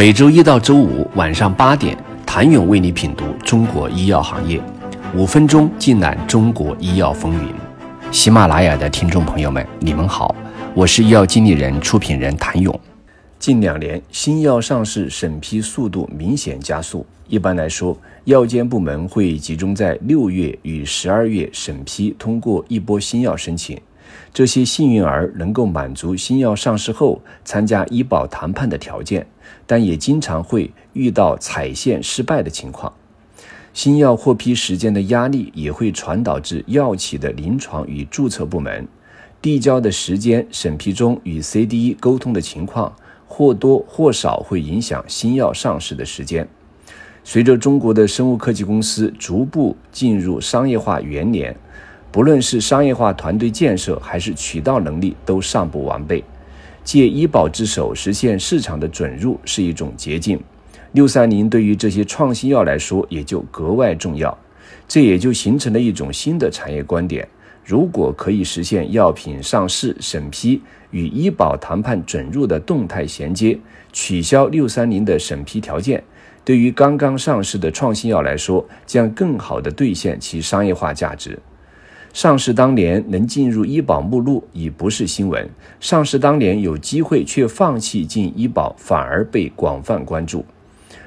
每周一到周五晚上八点，谭勇为你品读中国医药行业，五分钟尽览中国医药风云。喜马拉雅的听众朋友们，你们好，我是医药经理人、出品人谭勇。近两年，新药上市审批速度明显加速。一般来说，药监部门会集中在六月与十二月审批通过一波新药申请。这些幸运儿能够满足新药上市后参加医保谈判的条件，但也经常会遇到踩线失败的情况。新药获批时间的压力也会传导至药企的临床与注册部门，递交的时间、审批中与 CDE 沟通的情况，或多或少会影响新药上市的时间。随着中国的生物科技公司逐步进入商业化元年。不论是商业化团队建设还是渠道能力都尚不完备，借医保之手实现市场的准入是一种捷径。六三零对于这些创新药来说也就格外重要，这也就形成了一种新的产业观点：如果可以实现药品上市审批与医保谈判准入的动态衔接，取消六三零的审批条件，对于刚刚上市的创新药来说，将更好地兑现其商业化价值。上市当年能进入医保目录已不是新闻，上市当年有机会却放弃进医保，反而被广泛关注。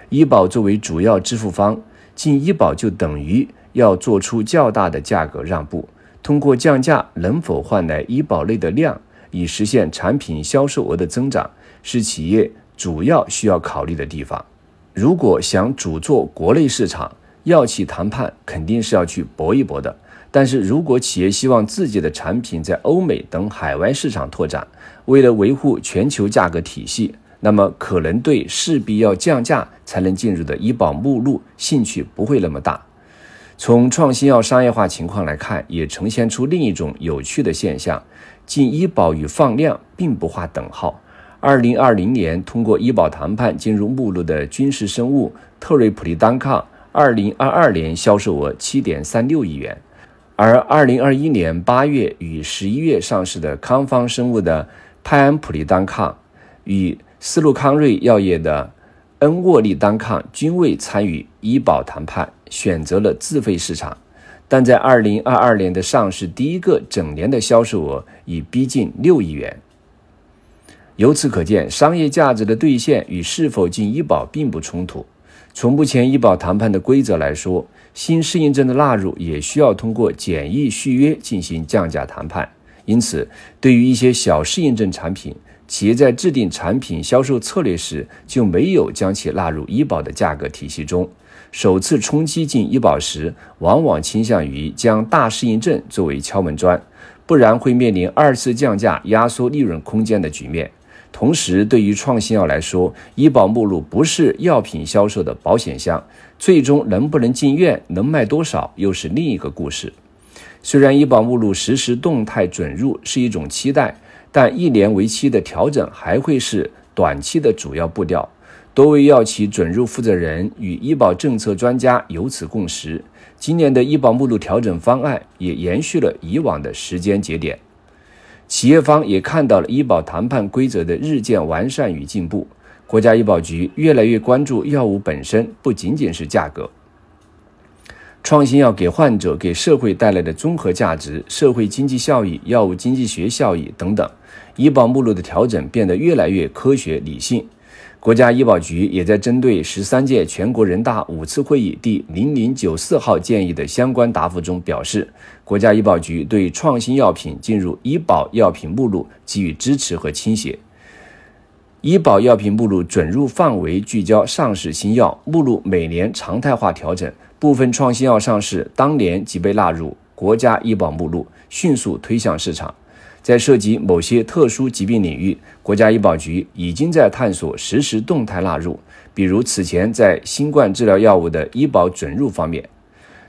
医保作为主要支付方，进医保就等于要做出较大的价格让步。通过降价能否换来医保类的量，以实现产品销售额的增长，是企业主要需要考虑的地方。如果想主做国内市场，药企谈判肯定是要去搏一搏的。但是如果企业希望自己的产品在欧美等海外市场拓展，为了维护全球价格体系，那么可能对势必要降价才能进入的医保目录兴趣不会那么大。从创新药商业化情况来看，也呈现出另一种有趣的现象：进医保与放量并不划等号。二零二零年通过医保谈判进入目录的军事生物特瑞普利单抗，二零二二年销售额七点三六亿元。而二零二一年八月与十一月上市的康方生物的派安普利单抗，与斯路康瑞药业的恩沃利单抗均未参与医保谈判，选择了自费市场。但在二零二二年的上市第一个整年的销售额已逼近六亿元。由此可见，商业价值的兑现与是否进医保并不冲突。从目前医保谈判的规则来说，新适应症的纳入也需要通过简易续约进行降价谈判。因此，对于一些小适应症产品，企业在制定产品销售策略时就没有将其纳入医保的价格体系中。首次冲击进医保时，往往倾向于将大适应症作为敲门砖，不然会面临二次降价压缩利润空间的局面。同时，对于创新药来说，医保目录不是药品销售的保险箱，最终能不能进院、能卖多少，又是另一个故事。虽然医保目录实时动态准入是一种期待，但一年为期的调整还会是短期的主要步调。多位药企准入负责人与医保政策专家有此共识，今年的医保目录调整方案也延续了以往的时间节点。企业方也看到了医保谈判规则的日渐完善与进步，国家医保局越来越关注药物本身，不仅仅是价格。创新药给患者、给社会带来的综合价值、社会经济效益、药物经济学效益等等，医保目录的调整变得越来越科学理性。国家医保局也在针对十三届全国人大五次会议第零零九四号建议的相关答复中表示，国家医保局对创新药品进入医保药品目录给予支持和倾斜。医保药品目录准入范围聚焦上市新药，目录每年常态化调整，部分创新药上市当年即被纳入国家医保目录，迅速推向市场。在涉及某些特殊疾病领域，国家医保局已经在探索实时动态纳入，比如此前在新冠治疗药物的医保准入方面。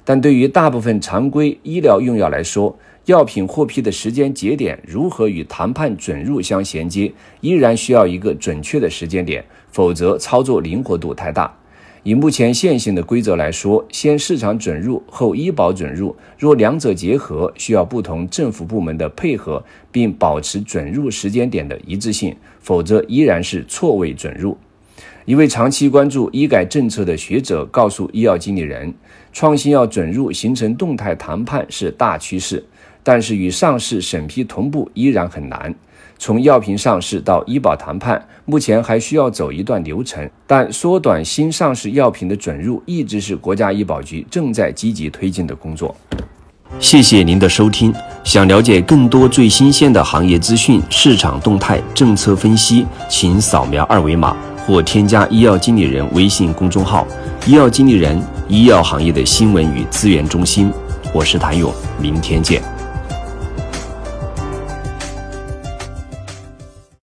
但对于大部分常规医疗用药来说，药品获批的时间节点如何与谈判准入相衔接，依然需要一个准确的时间点，否则操作灵活度太大。以目前现行的规则来说，先市场准入后医保准入，若两者结合，需要不同政府部门的配合，并保持准入时间点的一致性，否则依然是错位准入。一位长期关注医改政策的学者告诉医药经理人，创新药准入形成动态谈判是大趋势，但是与上市审批同步依然很难。从药品上市到医保谈判，目前还需要走一段流程，但缩短新上市药品的准入，一直是国家医保局正在积极推进的工作。谢谢您的收听。想了解更多最新鲜的行业资讯、市场动态、政策分析，请扫描二维码或添加医药经理人微信公众号“医药经理人”医药行业的新闻与资源中心。我是谭勇，明天见。